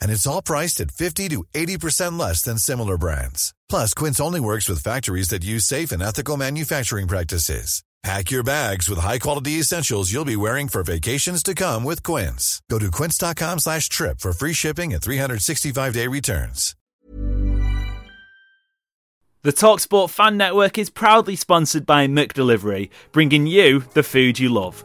And it's all priced at 50 to 80% less than similar brands. Plus, Quince only works with factories that use safe and ethical manufacturing practices. Pack your bags with high-quality essentials you'll be wearing for vacations to come with Quince. Go to quince.com slash trip for free shipping and 365-day returns. The TalkSport Fan Network is proudly sponsored by McDelivery, bringing you the food you love.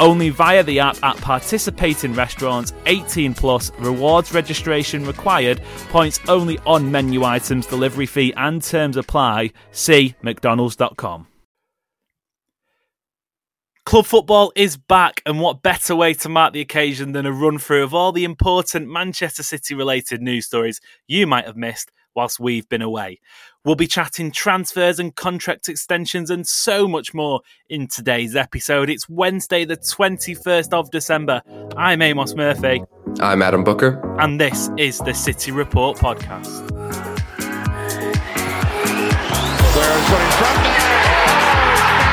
Only via the app at participating restaurants, 18 plus, rewards registration required, points only on menu items, delivery fee and terms apply. See McDonald's.com. Club football is back, and what better way to mark the occasion than a run through of all the important Manchester City related news stories you might have missed whilst we've been away. We'll be chatting transfers and contract extensions and so much more in today's episode. It's Wednesday, the 21st of December. I'm Amos Murphy. I'm Adam Booker. And this is the City Report podcast. Guerrero's got in front there.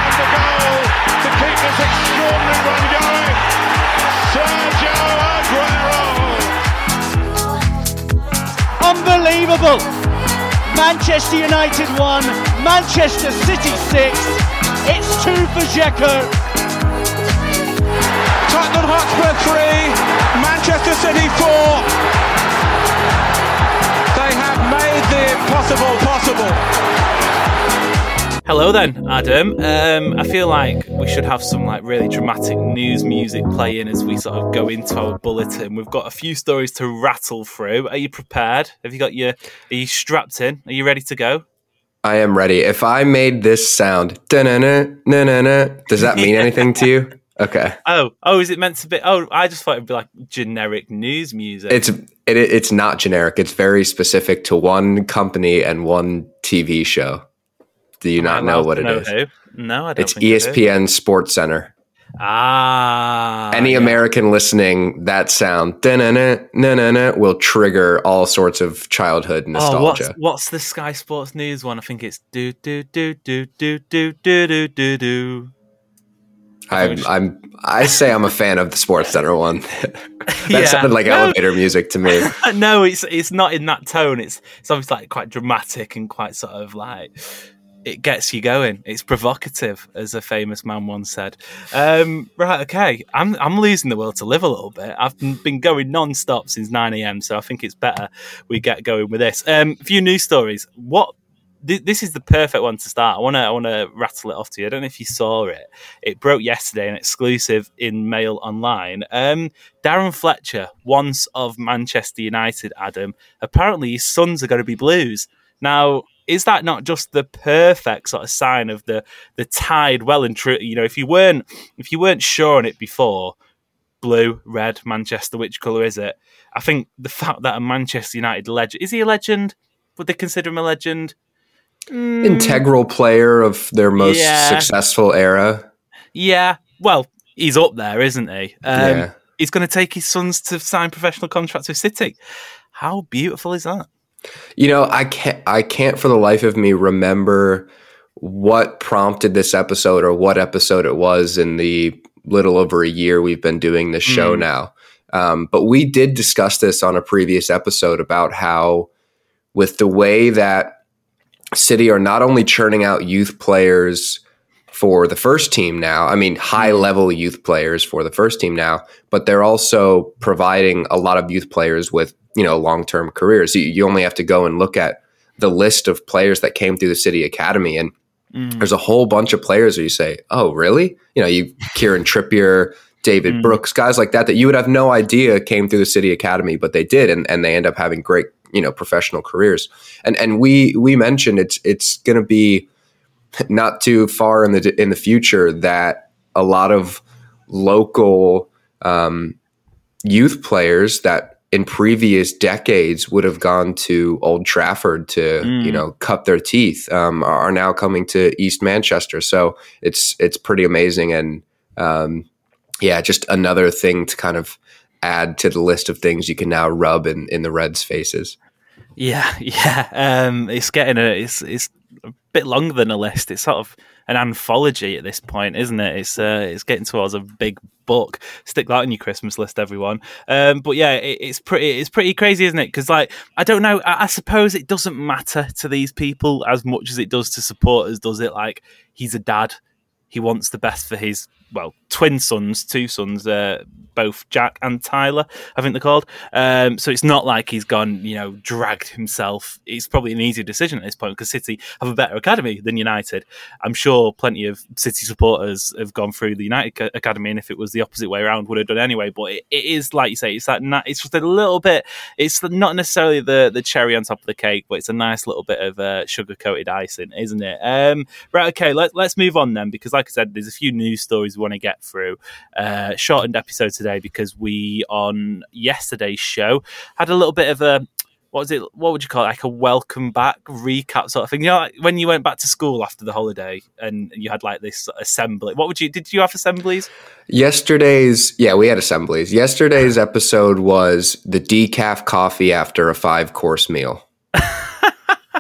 And the goal to keep this extraordinary run going. Sergio Aguero. Unbelievable. Manchester United 1, Manchester City 6. It's 2 for Dzeko. Tottenham Hotspur 3, Manchester City 4. They have made the impossible possible. Hello then, Adam. Um, I feel like we should have some like really dramatic news music playing as we sort of go into our bulletin. We've got a few stories to rattle through. Are you prepared? Have you got your? Are you strapped in? Are you ready to go? I am ready. If I made this sound, does that mean anything to you? Okay. Oh, oh, is it meant to be? Oh, I just thought it'd be like generic news music. It's it, it's not generic. It's very specific to one company and one TV show. Do you not know what it know is? Who? No, I don't. It's ESPN Sports Center. Ah, Any yeah. American listening, that sound na-na-na, will trigger all sorts of childhood Oh, nostalgia. what's, what's the Sky Sports News one? I think it's do do do do do do do do do do. I'm, I'm, I say I'm a fan of the Sports Center one. that Yeah. sounded like No. elevator music to me. no, it's it's not in that tone. It's it's obviously like quite dramatic and quite sort of like it gets you going. It's provocative, as a famous man once said. Um, right, okay. I'm I'm losing the will to live a little bit. I've been- going non-stop since nine a.m. So I think it's better we get going with this. Um, a few news stories. What thi- this is the perfect one to start. I want to I want to rattle it off to you. I don't know if you saw it. It broke yesterday, an exclusive in Mail Online. Um, Darren Fletcher, once of Manchester United, Adam. Apparently, his sons are going to be Blues. Now, is that not just the perfect sort of sign of the the tide well and true? You know, if you weren't if you weren't sure on it before, blue, red, Manchester, which colour is it? I think the fact that a Manchester United legend is he a legend? Would they consider him a legend? Integral player of their most Yeah. successful era. Yeah. Well, he's up there, isn't he? Um, Yeah. He's going to take his sons to sign professional contracts with City. How beautiful is that? You know, I can't I can't for the life of me remember what prompted this episode or what episode it was in the little over a year we've been doing this show Mm. now. Um, but we did discuss this on a previous episode about how with the way that City are not only churning out youth players for the first team now, I mean high level youth players for the first team now, but they're also providing a lot of youth players with you know long term careers. You, you only have to go and look at the list of players that came through the City Academy, and Mm. there's a whole bunch of players where you say, "Oh, really?" You know, you Kieran Trippier, David Mm. Brooks, guys like that that you would have no idea came through the City Academy, but they did, and, and they end up having great you know professional careers. And and we we mentioned it's it's going to be not too far in the in the future that a lot of local um, youth players that in previous decades would have gone to Old Trafford to Mm. you know cut their teeth um, are now coming to East Manchester. So it's it's pretty amazing and um, yeah, just another thing to kind of add to the list of things you can now rub in in the Reds' faces. Yeah, yeah. Um, it's getting a it's it's a bit longer than a list. It's sort of an anthology at this point, isn't it? It's uh, it's getting towards a big book. Stick that on your Christmas list, everyone. Um, but yeah, it, it's pretty it's pretty crazy, isn't it? Because like I don't know, I, I suppose it doesn't matter to these people as much as it does to supporters. Does it? Like he's a dad. He wants the best for his well twin sons, two sons, uh, both Jack and Tyler, I think they're called. Um, so it's not like he's gone, you know, dragged himself. It's probably an easy decision at this point because City have a better academy than United. I'm sure plenty of City supporters have gone through the United academy, and if it was the opposite way around, would have done anyway. But it, it is like you say, it's that na- it's just a little bit. It's not necessarily the the cherry on top of the cake, but it's a nice little bit of uh, sugar coated icing, isn't it? Um, right, okay, let, let's move on then because, like I said, there's a few news stories we want to get through. Uh, shortened episode today because we on yesterday's show had a little bit of a what was it? What would you call it? Like a welcome back recap sort of thing. You know, like when you went back to school after the holiday and you had like this assembly. What would you? Did you have assemblies? Yesterday's, yeah, we had assemblies. Yesterday's episode was the decaf coffee after a five course meal.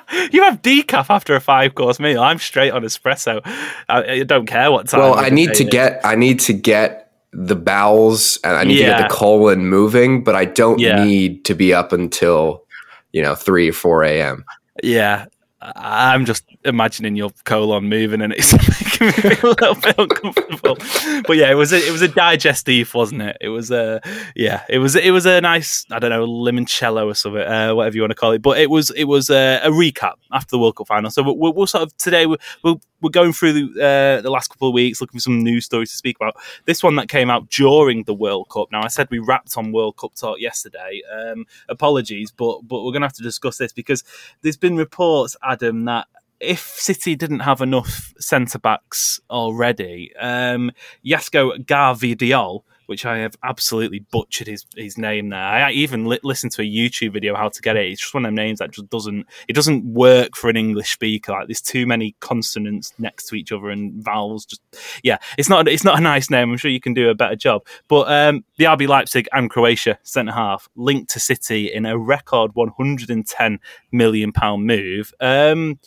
You have decaf after a five course meal. I'm straight on espresso. I, I don't care what time. Well, I need to it get, I need to get the bowels and I need to get the colon moving, but I don't Yeah. need to be up until, you know, 3 or 4 a.m. Yeah. I'm just imagining your colon moving, and it's making me feel a little bit uncomfortable. But yeah, it was a, it was a digestive, wasn't it? It was a yeah, it was it was a nice I don't know limoncello or something, uh, whatever you want to call it. But it was it was a, a recap after the World Cup final. So we'll, we'll sort of today we're, we'll, we're going through the, uh, the last couple of weeks, looking for some news stories to speak about. This one that came out during the World Cup. Now I said we wrapped on World Cup talk yesterday. Um, apologies, but but we're going to have to discuss this because there's been reports, Adam, that if City didn't have enough centre backs already, um, Yasko Garvidiol, which I have absolutely butchered his, his name there. I even li- listened to a YouTube video how to get it. It's just one of them names that just doesn't it doesn't work for an English speaker. Like there's too many consonants next to each other and vowels. Just yeah, it's not it's not a nice name. I'm sure you can do a better job. But um, the RB Leipzig and Croatia centre half linked to City in a record 110 million pound move. Um,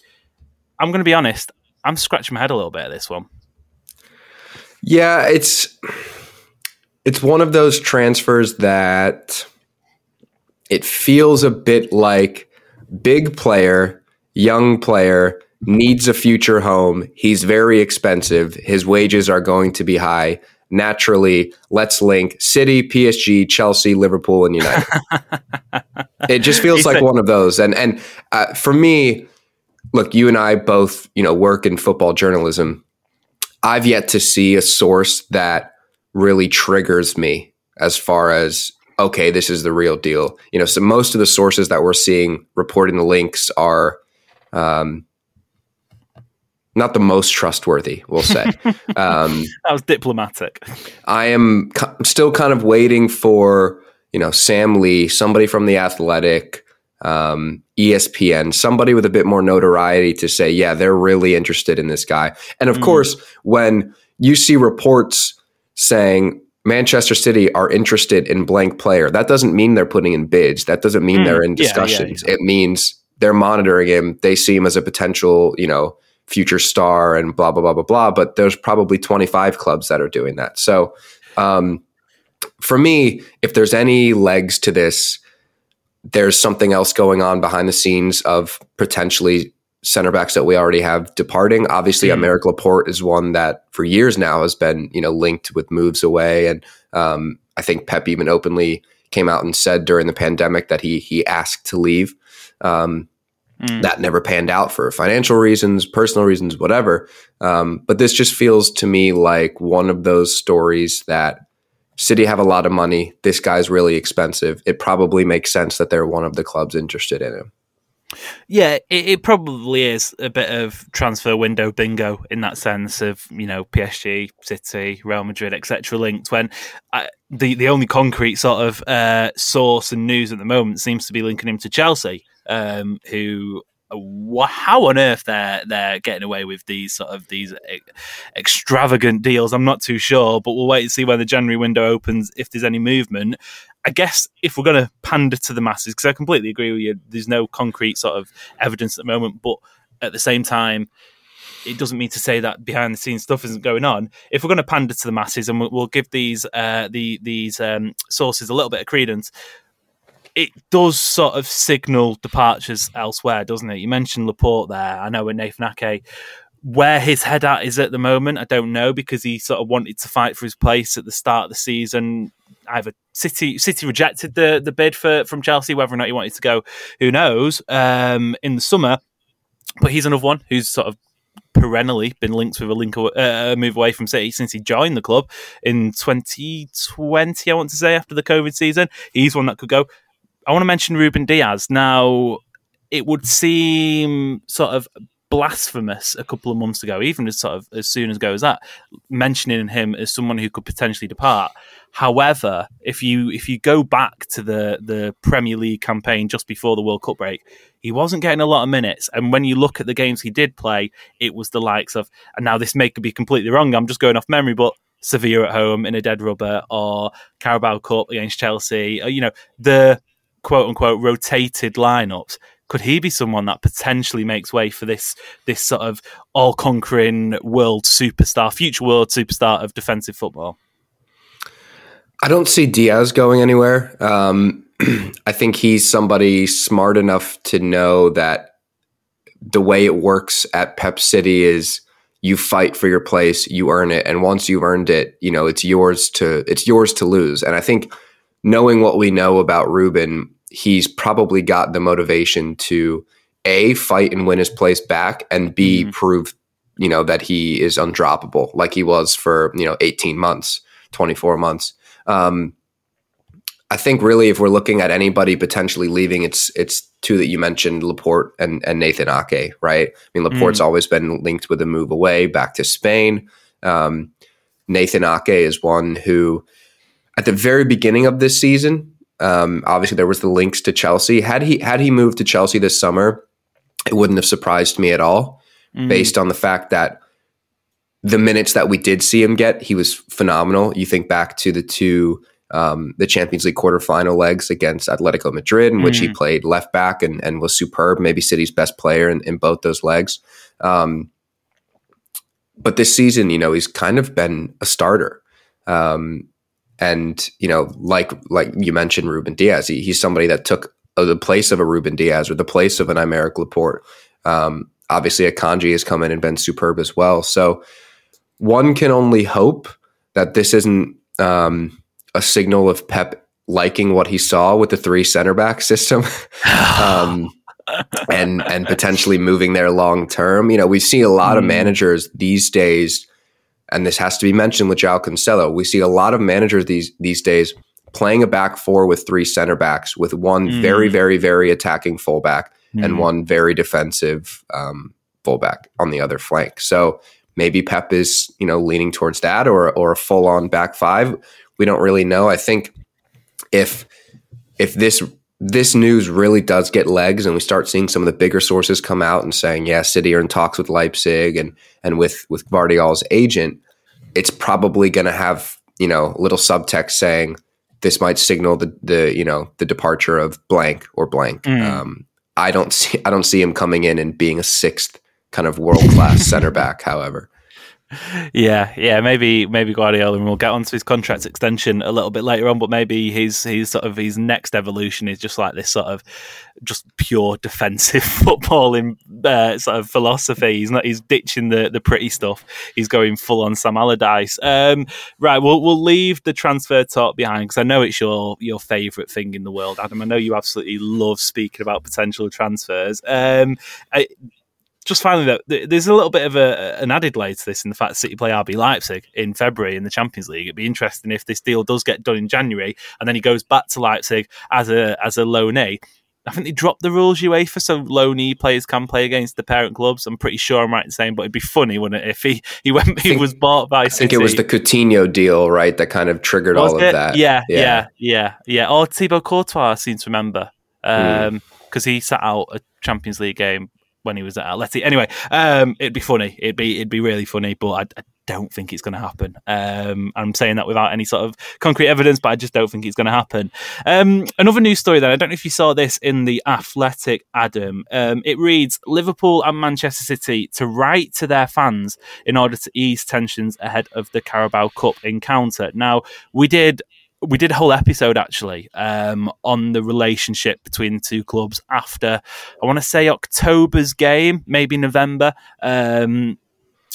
I'm going to be honest. I'm scratching my head a little bit at this one. Yeah, it's it's one of those transfers that it feels a bit like big player, young player needs a future home. He's very expensive. His wages are going to be high. Naturally, let's link City, PSG, Chelsea, Liverpool, and United. it just feels He's like one of those. And and uh, for me, look, you and I both, you know, work in football journalism. I've yet to see a source that really triggers me as far as okay, this is the real deal. You know, so most of the sources that we're seeing reporting the links are um, not the most trustworthy. We'll say. um, That was diplomatic. I am ki- I'm still kind of waiting for you know Sam Lee, somebody from the Athletic, um, ESPN, somebody with a bit more notoriety to say, yeah, they're really interested in this guy. And of Mm. course, when you see reports saying Manchester City are interested in blank player, that doesn't mean they're putting in bids. That doesn't mean Mm. they're in Yeah, yeah, discussions. It means they're monitoring him. They see him as a potential, you know, future star and blah blah blah blah blah. But there's probably 25 clubs that are doing that. So um, for me, if there's any legs to this, there's something else going on behind the scenes of potentially center backs that we already have departing. Obviously, Mm. Aymeric Laporte is one that for years now has been you know linked with moves away, and um, I think Pep even openly came out and said during the pandemic that he he asked to leave. Um, Mm. that never panned out for financial reasons, personal reasons, whatever. Um, but this just feels to me like one of those stories that City have a lot of money. This guy's really expensive. It probably makes sense that they're one of the clubs interested in him. Yeah, it, it, probably is a bit of transfer window bingo in that sense of you know PSG, City, Real Madrid, etc. linked. When I, the the only concrete sort of uh, source and news at the moment seems to be linking him to Chelsea, um, who how on earth they're they're getting away with these sort of these extravagant deals. I'm not too sure, but we'll wait and see when the January window opens if there's any movement. I guess if we're going to pander to the masses, because I completely agree with you, there's no concrete sort of evidence at the moment, but at the same time, it doesn't mean to say that behind the scenes stuff isn't going on. If we're going to pander to the masses and we'll, give these uh, the these um, sources a little bit of credence, it does sort of signal departures elsewhere, doesn't it? You mentioned Laporte there. I know with Nathan Ake, where his head at is at the moment, I don't know because he sort of wanted to fight for his place at the start of the season. Either City City rejected the the bid for from Chelsea, whether or not he wanted to go, who knows? Um, in the summer, but he's another one who's sort of perennially been linked with a link uh, move away from City since he joined the club in 2020. I want to say after the COVID season, he's one that could go. I want to mention Ruben Dias Now, it would seem sort of blasphemous a couple of months ago, even as sort of as soon as ago as that, mentioning him as someone who could potentially depart. However, if you if you go back to the the Premier League campaign just before the World Cup break, he wasn't getting a lot of minutes. And when you look at the games he did play, it was the likes of and now this may be completely wrong. I'm just going off memory, but Sevilla at home in a dead rubber or Carabao Cup against Chelsea, or, you know the quote unquote rotated lineups could he be someone that potentially makes way for this this sort of all conquering world superstar, future world superstar of defensive football? I don't see Dias going anywhere. Um, I think he's somebody smart enough to know that the way it works at Pep City is you fight for your place, you earn it, and once you've earned it, you know it's yours to it's yours to lose. And I think knowing what we know about Ruben, he's probably got the motivation to a fight and win his place back, and b mm-hmm. prove you know that he is undroppable, like he was for you know eighteen months, twenty four months. Um, I think really, if we're looking at anybody potentially leaving, it's it's two that you mentioned, Laporte and, and Nathan Ake, right? I mean, Laporte's mm. always been linked with a move away back to Spain. Um, Nathan Ake is one who, at the very beginning of this season, um, obviously, there was the links to Chelsea. Had he had he moved to Chelsea this summer, it wouldn't have surprised me at all, mm. based on the fact that the minutes that we did see him get, he was phenomenal. You think back to the two um, the Champions League quarterfinal legs against Atletico Madrid, in which he mm. played left back and, and was superb, maybe City's best player in, in both those legs. Um, but this season, you know, he's kind of been a starter. Um, and you know, like like you mentioned, Ruben Dias, he, he's somebody that took the place of a Ruben Dias or the place of an Aymeric Laporte. Um, obviously, Akanji has come in and been superb as well. So one can only hope that this isn't um, a signal of Pep liking what he saw with the three center back system. um, and and potentially moving there long term. You know, we see a lot mm. of hmm. managers these days and this has to be mentioned with João Cancelo. We see a lot of managers these these days playing a back four with three center backs, with one mm. very, very, very attacking fullback mm. and one very defensive um, fullback on the other flank. So maybe Pep is you know leaning towards that or or a full on back five. We don't really know. I think if if this this news really does get legs and we start seeing some of the bigger sources come out and saying, yeah, City are in talks with Leipzig and and with with Gvardiol's agent, it's probably going to have, you know, little subtext saying this might signal the the, you know, the departure of blank or blank. Mm. Um, I don't see I don't see him coming in and being a sixth kind of world class center back, however yeah, yeah, maybe maybe Guardiola, and we'll get onto his contract extension a little bit later on. But maybe his his sort of his next evolution is just like this sort of just pure defensive footballing uh, sort of philosophy. He's not he's ditching the the pretty stuff. He's going full on Sam Allardyce. Um, right, we'll we'll leave the transfer talk behind because I know it's your your favourite thing in the world, Adam. I know you absolutely love speaking about potential transfers. Um, I, just finally, though, there's a little bit of a, an added layer to this in the fact that City play RB Leipzig in February in the Champions League. It'd be interesting if this deal does get done in January and then he goes back to Leipzig as a as a loanee. I think they dropped the rules UEFA, so loanee players can play against the parent clubs. I'm pretty sure I'm right in saying, but it'd be funny, wouldn't it, if he he went he think, was bought by I City. think it was the Coutinho deal, right, that kind of triggered was all it? of that. Yeah, yeah, yeah, yeah, yeah. Or Thibaut Courtois, I seem to remember, because um, mm. he sat out a Champions League game when he was at Atleti. Anyway, um, it'd be funny. It'd be it'd be really funny, but I, I don't think it's going to happen. Um, I'm saying that without any sort of concrete evidence, but I just don't think it's going to happen. Um, another news story then. I don't know if you saw this in the Athletic, Adam. Um, it reads Liverpool and Manchester City to write to their fans in order to ease tensions ahead of the Carabao Cup encounter. Now, we did we did a whole episode actually um, on the relationship between the two clubs after I want to say October's game, maybe November. Um,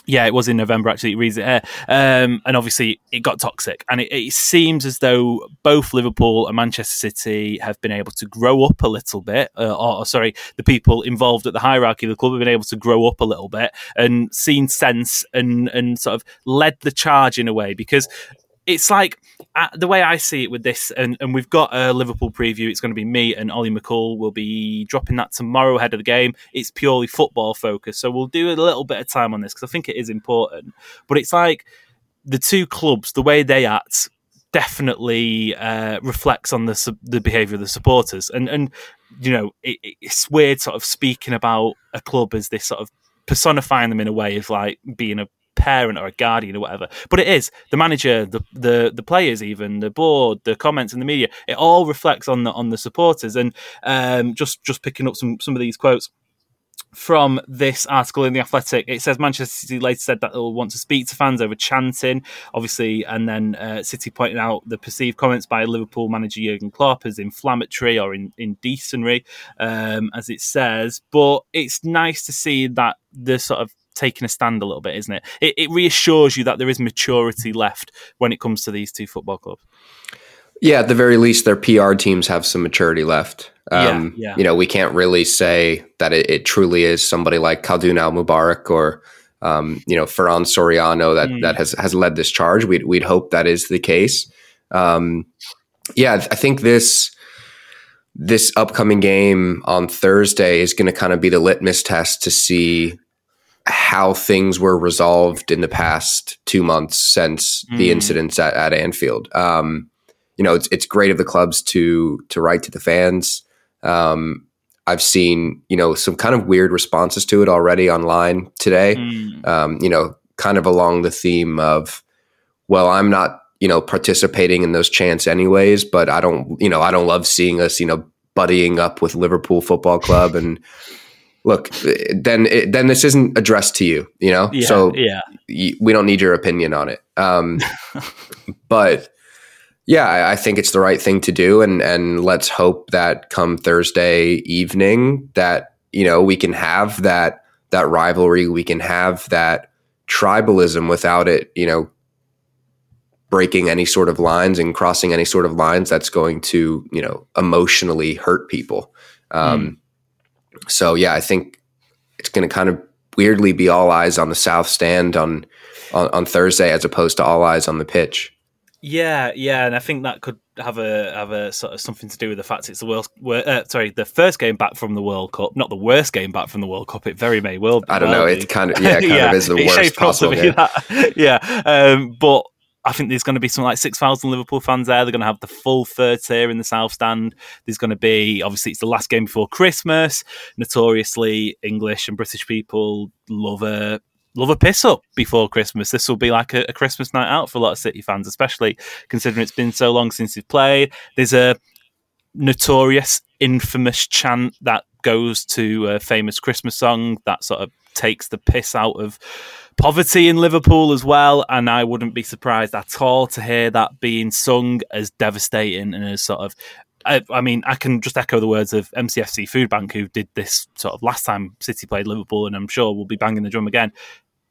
yeah, it was in November actually. It reads it here, um, and obviously it got toxic. And it, it, seems as though both Liverpool and Manchester City have been able to grow up a little bit, uh, or, or, sorry, the people involved at the hierarchy of the club have been able to grow up a little bit and seen sense and and sort of led the charge in a way because it's like uh, the way I see it with this, and, and we've got a Liverpool preview. It's going to be me and Ollie McCall. We'll be dropping that tomorrow ahead of the game. It's purely football focused, so we'll do a little bit of time on this because I think it is important. But it's like the two clubs, the way they act, definitely uh, reflects on the the behaviour of the supporters, and and you know it, it's weird sort of speaking about a club as this sort of personifying them in a way of like being a parent or a guardian or whatever. But it is the manager, the the the players, even the board, the comments in the media. It all reflects on the on the supporters. And um, just just picking up some some of these quotes from this article in the Athletic. It says Manchester City later said that they'll want to speak to fans over chanting, obviously, and then uh, City pointing out the perceived comments by Liverpool manager Jurgen Klopp as inflammatory or in, indecentry, um, as it says. But it's nice to see that the sort of taking a stand a little bit, isn't it? it? It reassures you that there is maturity left when it comes to these two football clubs. Yeah, at the very least, their PR teams have some maturity left. Um, yeah, yeah. You know, we can't really say that it, it truly is somebody like Khaldoon Al Mubarak or um, you know Ferran Soriano that mm. that has has led this charge. We'd we'd hope that is the case. Um, yeah, I think this this upcoming game on Thursday is going to kind of be the litmus test to see how things were resolved in the past two months since mm. the incidents at, at Anfield. Um, you know, it's it's great of the clubs to to write to the fans. Um, I've seen you know some kind of weird responses to it already online today. Mm. Um, you know, kind of along the theme of, well, I'm not you know participating in those chants anyways, but I don't you know I don't love seeing us you know buddying up with Liverpool Football Club and look, then it, then this isn't addressed to you, you know. Yeah, so yeah, we don't need your opinion on it. Um, but yeah, I, I, think it's the right thing to do, and and let's hope that come Thursday evening that you know we can have that that rivalry, we can have that tribalism without it, you know, breaking any sort of lines and crossing any sort of lines that's going to you know emotionally hurt people. Um, mm so yeah, I think it's going to kind of weirdly be all eyes on the south stand on, on, on Thursday as opposed to all eyes on the pitch. Yeah, yeah, and I think that could have a have a sort of something to do with the fact it's the world. Uh, sorry, the first game back from the World Cup, not the worst game back from the World Cup. It very may well. Be I don't know. It kind of yeah, kind yeah, of is the worst possible. Yeah, yeah. Um, but I think there's going to be something like 6,000 Liverpool fans there. They're going to have the full third tier in the South Stand. There's going to be, obviously, it's the last game before Christmas. Notoriously, English and British people love a love a piss up before Christmas. This will be like a, a, Christmas night out for a lot of City fans, especially considering it's been so long since they've played. There's a notorious, infamous chant that goes to a famous Christmas song that sort of takes the piss out of poverty in Liverpool as well. And I wouldn't be surprised at all to hear that being sung as devastating and as sort of. I, I mean, I can just echo the words of MCFC Food Bank, who did this sort of last time City played Liverpool, and I'm sure we'll be banging the drum again.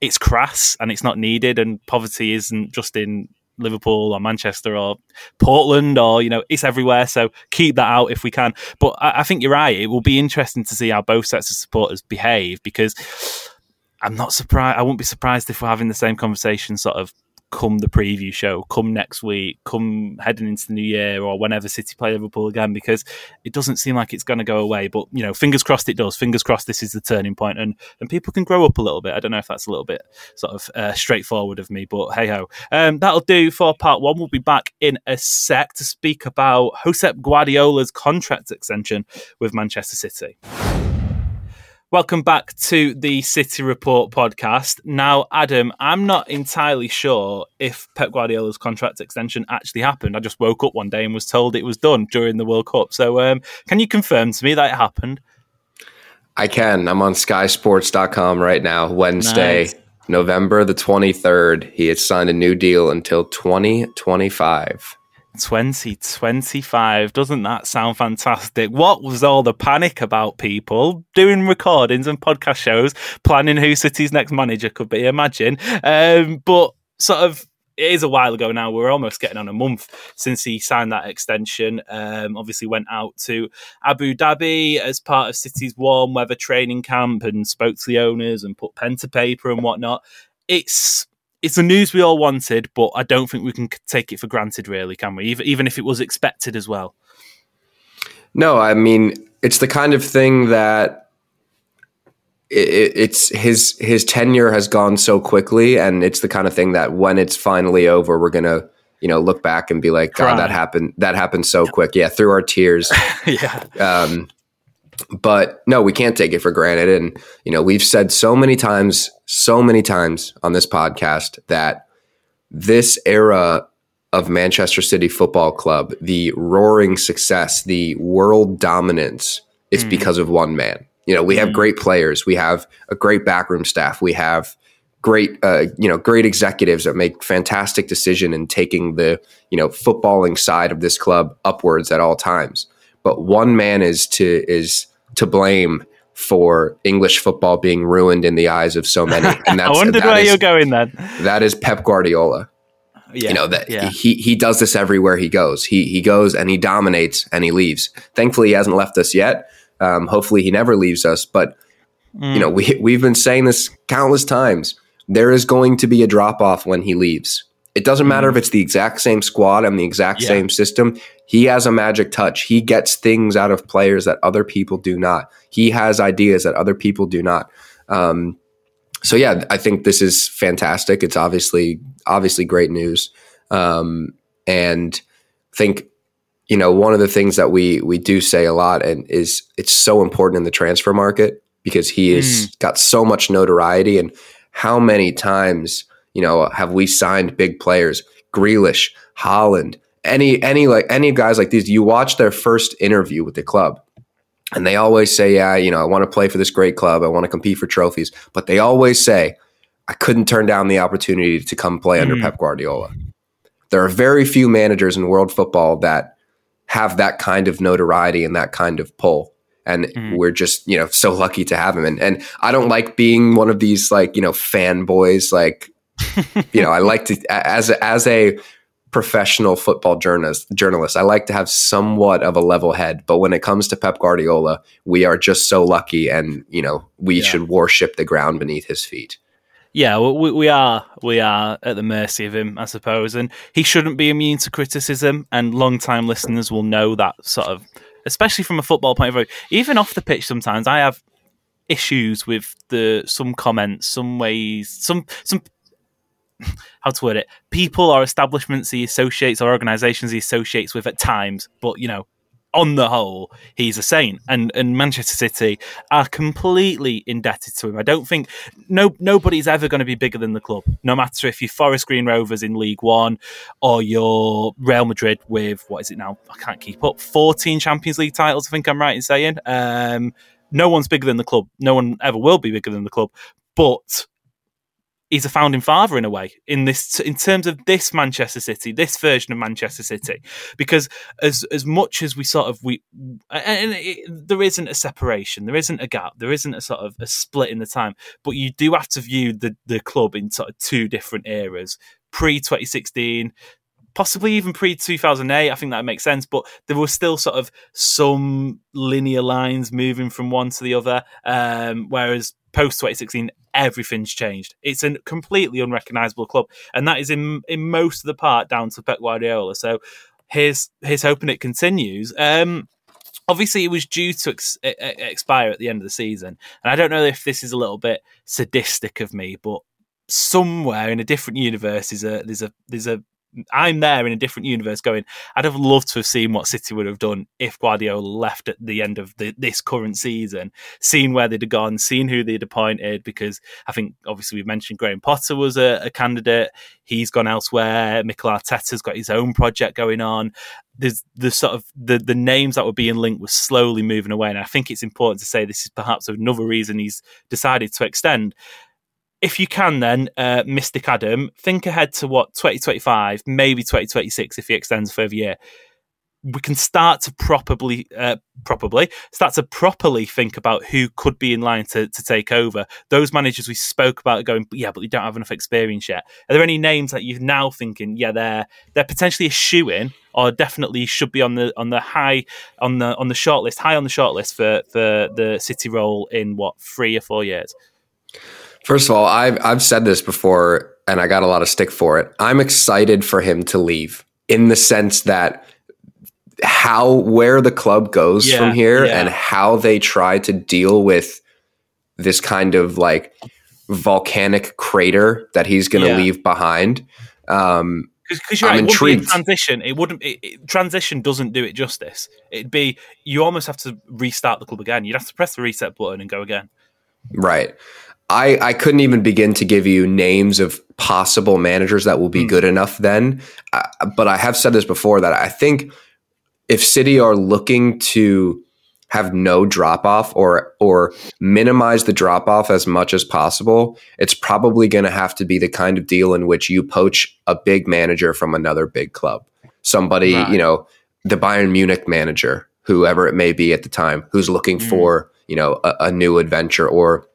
It's crass and it's not needed, and poverty isn't just in Liverpool or Manchester or Portland or you know it's everywhere. So keep that out if we can. But I, I think you're right. It will be interesting to see how both sets of supporters behave because I'm not surprised. I wouldn't be surprised if we're having the same conversation sort of come the preview show, come next week, come heading into the new year, or whenever City play Liverpool again, because it doesn't seem like it's going to go away. But you know, fingers crossed it does. Fingers crossed this is the turning point, and and people can grow up a little bit. I don't know if that's a little bit sort of uh, straightforward of me, but hey ho, um, that'll do for part one. We'll be back in a sec to speak about Josep Guardiola's contract extension with Manchester City. Welcome back to the City Report podcast. Now, Adam, I'm not entirely sure if Pep Guardiola's contract extension actually happened. I just woke up one day and was told it was done during the World Cup. So, um, can you confirm to me that it happened? I can. I'm on skysports.com right now, Wednesday, nice. November the 23rd. He had signed a new deal until 2025. 2025. Doesn't that sound fantastic? What was all the panic about people doing recordings and podcast shows, planning who City's next manager could be? Imagine. Um, but sort of it is a while ago now. We're almost getting on a month since he signed that extension. Um, obviously, went out to Abu Dhabi as part of City's warm weather training camp and spoke to the owners and put pen to paper and whatnot. It's it's the news we all wanted, but I don't think we can take it for granted, really, can we? Even, even if it was expected as well. No, I mean it's the kind of thing that it, it's his his tenure has gone so quickly, and it's the kind of thing that when it's finally over, we're gonna you know look back and be like, God, that happened that happened so quick. Yeah, through our tears. yeah. Um, but no, we can't take it for granted. And, you know, we've said so many times, so many times on this podcast that this era of Manchester City Football Club, the roaring success, the world dominance, is mm. because of one man. You know, we have mm. great players, we have a great backroom staff, we have great, uh, you know, great executives that make fantastic decision in taking the, you know, footballing side of this club upwards at all times but one man is to is to blame for English football being ruined in the eyes of so many. And that's, I wondered that where is, you're going then. That is Pep Guardiola. Yeah, you know that yeah. he he does this everywhere he goes. He he goes and he dominates and he leaves. Thankfully, he hasn't left us yet. Um, hopefully, he never leaves us. But mm. you know, we we've been saying this countless times. There is going to be a drop off when he leaves. It doesn't matter if mm. it's the exact same squad and the exact yeah. same system. He has a magic touch. He gets things out of players that other people do not. He has ideas that other people do not. Um, so yeah, I think this is fantastic. It's obviously obviously great news, um, and I think you know one of the things that we we do say a lot and is it's so important in the transfer market because he has mm. got so much notoriety and how many times you know, have we signed big players? Grealish, Haaland, any any like any guys like these. You watch their first interview with the club, and they always say, "Yeah, you know, I want to play for this great club. I want to compete for trophies." But they always say, "I couldn't turn down the opportunity to come play under mm. Pep Guardiola." There are very few managers in world football that have that kind of notoriety and that kind of pull and mm. we're just you know so lucky to have him and and I don't like being one of these like you know fanboys like you know, I like to as a, as a professional football journalist journalist, I like to have somewhat of a level head. But when it comes to Pep Guardiola, we are just so lucky, and you know, we yeah. should worship the ground beneath his feet. Yeah, we, we are we are at the mercy of him, I suppose, and he shouldn't be immune to criticism. And long-time listeners will know that sort of, especially from a football point of view. Even off the pitch, sometimes I have issues with the some comments, some ways, some some how to word it people or establishments he associates or organizations he associates with at times but you know on the whole he's a saint. And and manchester city are completely indebted to him. I don't think no nobody's ever going to be bigger than the club no matter if you're forest green rovers in league one or you're real madrid with what is it now? I can't keep up 14 champions league titles i think i'm right in saying. Um, no one's bigger than the club. No one ever will be bigger than the club. But he's a founding father in a way in this in terms of this Manchester City, this version of Manchester City, because as as much as we sort of we and it, there isn't a separation, there isn't a gap, there isn't a sort of a split in the time, but you do have to view the the club in sort of two different eras pre 2016 possibly even pre 2008. I think that makes sense. But there were still sort of some linear lines moving from one to the other. Um, whereas post 2016, everything's changed. It's a completely unrecognizable club, and that is in in most of the part down to Pep Guardiola. So here's here's hoping it continues. Um, obviously it was due to ex- expire at the end of the season and i don't know if this is a little bit sadistic of me but somewhere in a different universe is a there's a there's a I'm there in a different universe going, I'd have loved to have seen what City would have done if Guardiola left at the end of the, this current season, seen where they'd have gone, seen who they'd appointed, because I think obviously we've mentioned Graham Potter was a, a candidate. He's gone elsewhere. Mikel Arteta's got his own project going on. There's the sort of the, the names that were being linked were slowly moving away. And I think it's important to say this is perhaps another reason he's decided to extend if you can, then uh, Mystic Adam, think ahead to what 2025, maybe 2026 if he extends a further year. We can start to properly, uh, probably start to properly think about who could be in line to, to take over. Those managers we spoke about going, yeah, but they don't have enough experience yet. Are there any names that you're now thinking, yeah, they're they're potentially a shoe in, or definitely should be on the on the high on the on the shortlist, high on the shortlist for for the City role in what three or four years? First of all, I've I've said this before, and I got a lot of stick for it. I'm excited for him to leave in the sense that how where the club goes Yeah, from here yeah. and how they try to deal with this kind of like volcanic crater that he's going to Yeah. leave behind. Um, Because you're right, it wouldn't be a intrigued. transition. It wouldn't. It, it- transition doesn't do it justice. It'd be you almost have to restart the club again. You'd have to press the reset button and go again. Right. I, I couldn't even begin to give you names of possible managers that will be Hmm. good enough then. Uh, but I have said this before that I think if City are looking to have no drop off or or minimize the drop off as much as possible, it's probably going to have to be the kind of deal in which you poach a big manager from another big club. Somebody, Right. you know, the Bayern Munich manager, whoever it may be at the time, who's looking Mm. for, you know, a, a new adventure or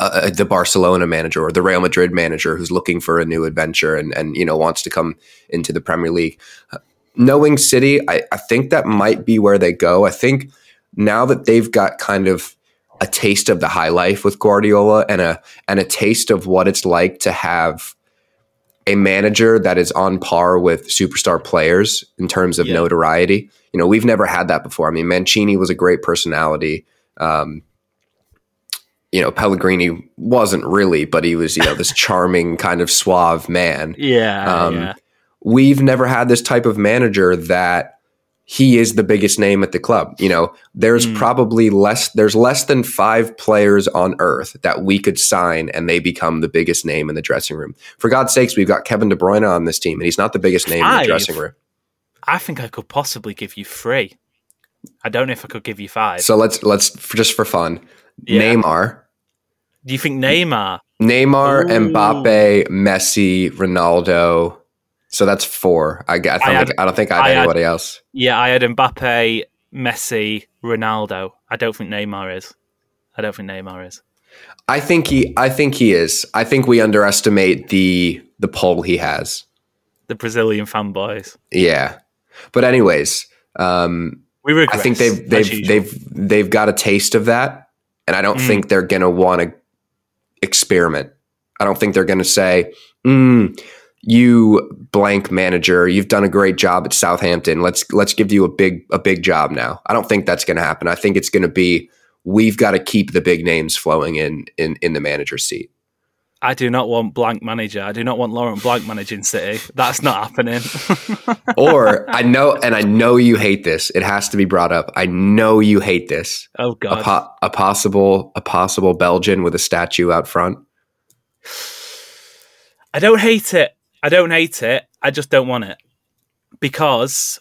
uh, the Barcelona manager or the Real Madrid manager who's looking for a new adventure and and you know wants to come into the Premier League. Uh, Knowing City, I, I think that might be where they go. I think now that they've got kind of a taste of the high life with Guardiola and a and a taste of what it's like to have a manager that is on par with superstar players in terms of Yeah. notoriety. You know, we've never had that before. I mean, Mancini was a great personality. Um, you know, Pellegrini wasn't really, but he was, you know, this charming kind of suave man. Yeah, Um, yeah. We've never had this type of manager that he is the biggest name at the club. You know, there's Mm. probably less, there's less than five players on earth that we could sign and they become the biggest name in the dressing room. For God's sakes, we've got Kevin De Bruyne on this team and he's not the biggest name in the dressing room. I think I could possibly give you three. I don't know if I could give you five. So let's, let's, just for fun, Yeah. Neymar, Do you think Neymar? Neymar, Ooh. Mbappe, Messi, Ronaldo. So that's four. I, I, I don't had- think, I don't think I I had had- anybody else. Yeah, I had Mbappe, Messi, Ronaldo. I don't think Neymar is. I don't think Neymar is. I think he. I think he is. I think we underestimate the the pull he has. The Brazilian fanboys. Yeah, but anyways, um, We I think they've as they've they've they've got a taste of that, and I don't Mm. think they're gonna want to experiment. I don't think they're gonna say, mm, "You blank manager, you've done a great job at Southampton. Let's let's give you a big a big job now." I don't think that's gonna happen. I think it's gonna be we've got to keep the big names flowing in in in the manager's seat. I do not want blank manager. I do not want Laurent Blanc managing City. That's not happening. or I know, and I know you hate this. It has to be brought up. I know you hate this. oh A, god. po- a possible, a possible Belgian with a statue out front. I don't hate it. I don't hate it. I just don't want it because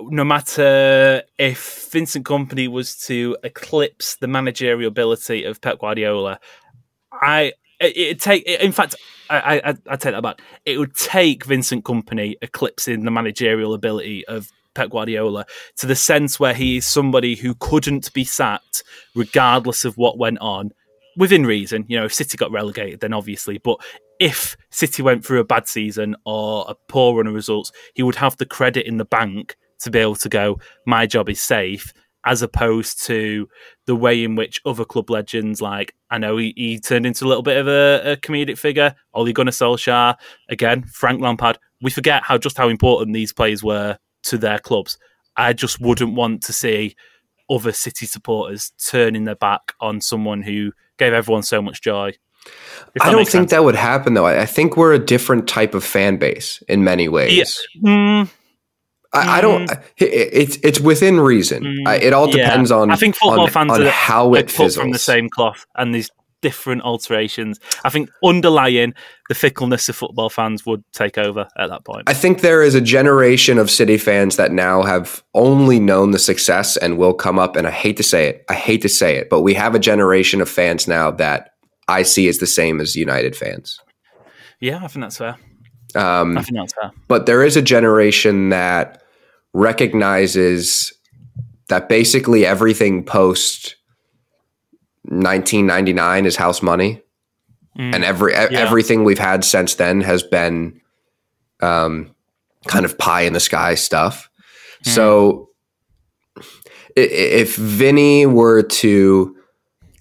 no matter if Vincent Kompany was to eclipse the managerial ability of Pep Guardiola, I it, it'd take. In fact, I, I I take that back. It would take Vincent Kompany eclipsing the managerial ability of Pep Guardiola to the sense where he is somebody who couldn't be sacked regardless of what went on within reason. You know, if City got relegated, then obviously, but if City went through a bad season or a poor run of results, he would have the credit in the bank to be able to go, my job is safe, as opposed to the way in which other club legends, like I know he, he turned into a little bit of a, a comedic figure, Ole Gunnar Solskjaer, again, Frank Lampard. We forget how just how important these players were to their clubs. I just wouldn't want to see other City supporters turning their back on someone who gave everyone so much joy. I don't think sense. that would happen though. I think we're a different type of fan base in many ways. Yeah. Mm. I, I, don't. Mm. It's it's within reason. Mm, it all depends yeah. on. I think football on, fans on are, how it fizzles. from the same cloth, and these different alterations. I think underlying the fickleness of football fans would take over at that point. I think there is a generation of City fans that now have only known the success and will come up. And I hate to say it, I hate to say it, but we have a generation of fans now that I see as the same as United fans. Yeah, I think that's fair. Um, I think that's fair. But there is a generation that recognizes that basically everything post 1999 is house money mm, and every yeah. everything we've had since then has been um, kind of pie in the sky stuff mm. so if Vinny were to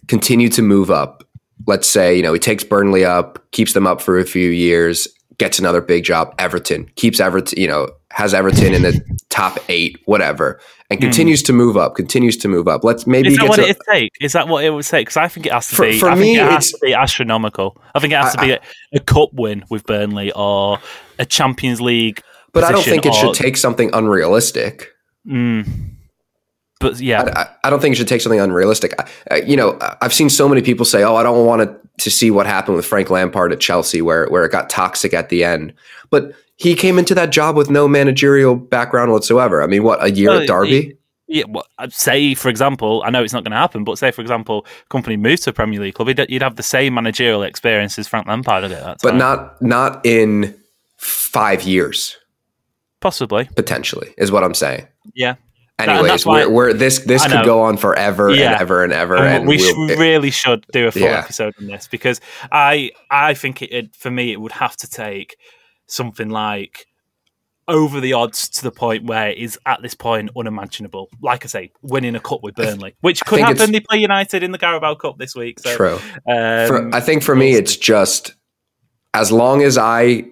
continue to move up let's say you know he takes Burnley up keeps them up for a few years gets another big job Everton keeps Everton you know has Everton in the top eight, whatever, and hmm. continues mm. to move up, continues to move up. Let's maybe. Is that what to, it take? Is that what it would take? Because I think it has to for, be. For I me, it has to be astronomical. I think it has I, to be a, a, cup win with Burnley or a Champions League. But I don't think it or, should take something unrealistic. Mm, but yeah, I, I, don't think it should take something unrealistic. I, you know, I've seen so many people say, "Oh, I don't want to, to see what happened with Frank Lampard at Chelsea, where where it got toxic at the end." But he came into that job with no managerial background whatsoever. I mean, what a year well, at Derby. He, yeah, well, say for example, I know it's not going to happen, but say for example, Kompany moves to a Premier League club, you'd have the same managerial experience as Frank Lampard at that but not not in five years, possibly, potentially, is what I'm saying. Yeah. Anyways, we're, we're, this this could go on forever yeah. and ever and ever. And, and we we'll, really should do a full yeah. episode on this because I I think it, it for me it would have to take something like over the odds to the point where it is at this point unimaginable. Like I say, winning a cup with Burnley, which could happen. They play United in the Carabao Cup this week. So, true. Um, for, I think for me, it's just as long as I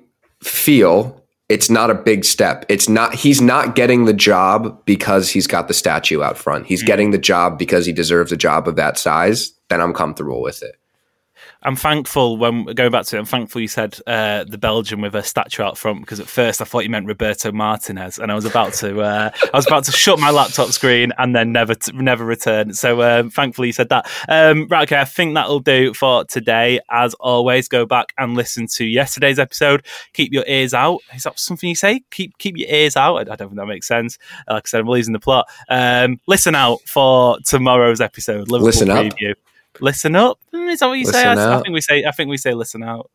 feel it's not a big step. It's not. He's not getting the job because he's got the statue out front. He's mm-hmm. getting the job because he deserves a job of that size. Then I'm comfortable with it. I'm thankful when going back to it. I'm thankful you said uh, the Belgian with a statue out front because at first I thought you meant Roberto Martinez, and I was about to uh, I was about to shut my laptop screen and then never t- never return. So um, thankfully you said that. Um, right, okay, I think that'll do for today. As always, go back and listen to yesterday's episode. Keep your ears out. Is that something you say? Keep keep your ears out. I, I don't think that makes sense. Like I said, I'm losing the plot. Um, listen out for tomorrow's episode. Liverpool listen preview. Up listen up. Is that what you listen say? I, I, think we say. I think we say listen out.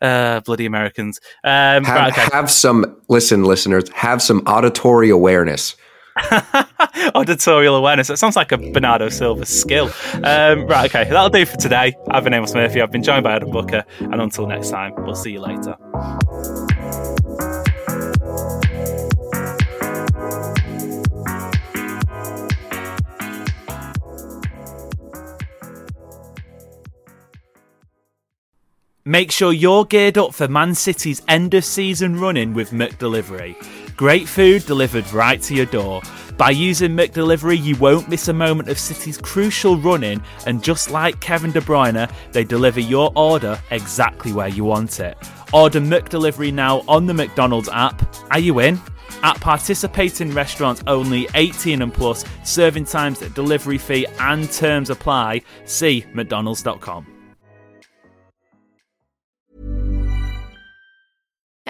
Uh, bloody Americans. Um, have, right, okay. have some listen, listeners. Have some auditory awareness. Auditorial awareness. That sounds like a Bernardo Silva skill. Um, right, okay, that'll do for today. I've been Amos Murphy. I've been joined by Adam Booker, and until next time, we'll see you later. Make sure you're geared up for Man City's end of season running with McDelivery. Great food delivered right to your door. By using McDelivery, you won't miss a moment of City's crucial running, and just like Kevin De Bruyne, they deliver your order exactly where you want it. Order McDelivery now on the McDonald's app. Are you in? At participating restaurants only 18 and plus, serving times, delivery fee, and terms apply. See McDonald's.com.